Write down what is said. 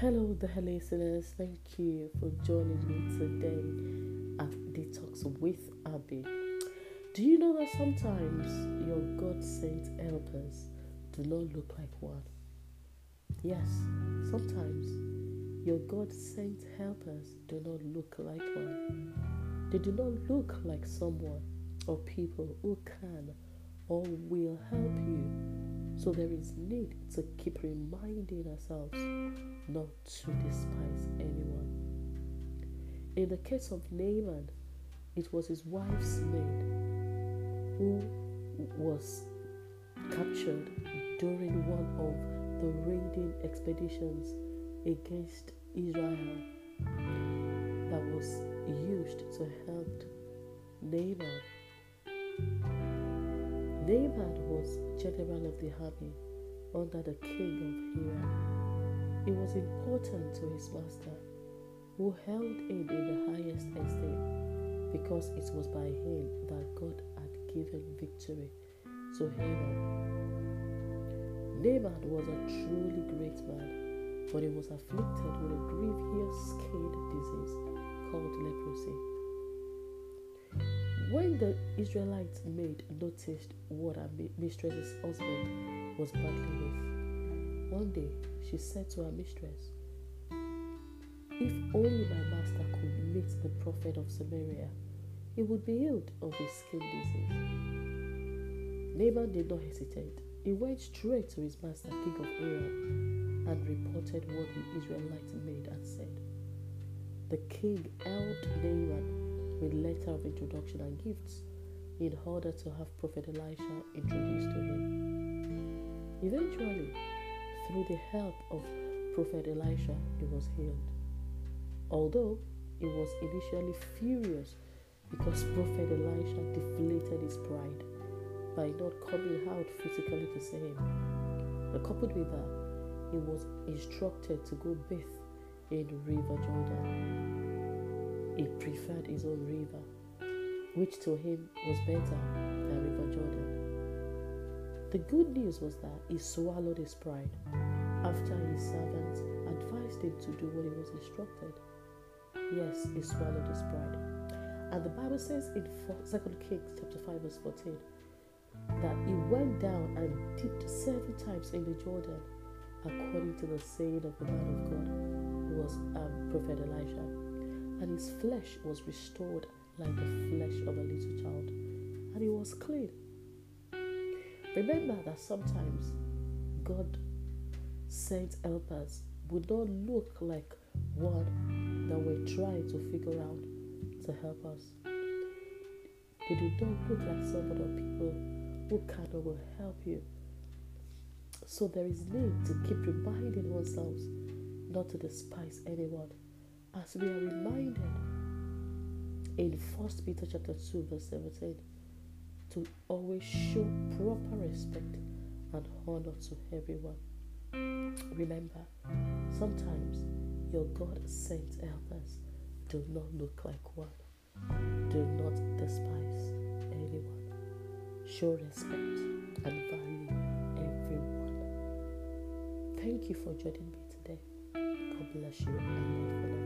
Hello, the listeners. Thank you for joining me today at Detox with Abby. Do you know that sometimes your God sent helpers do not look like one? Yes, sometimes your God sent helpers do not look like one. They do not look like someone or people who can or will help you. So there is need to keep reminding ourselves not to despise anyone. In the case of Naaman, it was his wife's maid who was captured during one of the raiding expeditions against Israel that was used to help Naaman Naaman was general of the army under the king of Aram. It was important to his master, who held him in the highest esteem, because it was by him that God had given victory to Aram. Naaman was a truly great man, but he was afflicted with a grievous skin disease called leprosy. When the Israelite maid noticed what her mistress's husband was battling with, one day she said to her mistress, If only my master could meet the prophet of Samaria, he would be healed of his skin disease. Naaman did not hesitate. He went straight to his master, king of Aram, and reported what the Israelite maid had said. The king held Naaman with letter of introduction and gifts in order to have Prophet Elisha introduced to him. Eventually, through the help of Prophet Elisha, he was healed. Although he was initially furious because Prophet Elisha deflated his pride by not coming out physically to see him. But coupled with that, he was instructed to go bathe in River Jordan he preferred his own river, which to him was better than River Jordan. The good news was that he swallowed his pride after his servants advised him to do what he was instructed. Yes, he swallowed his pride. And the Bible says in 2 Kings chapter 5 verse 14 that he went down and dipped seven times in the Jordan according to the saying of the man of God who was um, Prophet Elijah and his flesh was restored like the flesh of a little child, and he was clean. Remember that sometimes God sent helpers would not look like one that we're trying to figure out to help us. They do not look like some other people who can or will help you. So there is need to keep reminding ourselves not to despise anyone as we are reminded in First Peter chapter 2 verse 17 to always show proper respect and honor to everyone. Remember, sometimes your God sent helpers do not look like one. Do not despise anyone. Show respect and value everyone. Thank you for joining me today. God bless you and for now.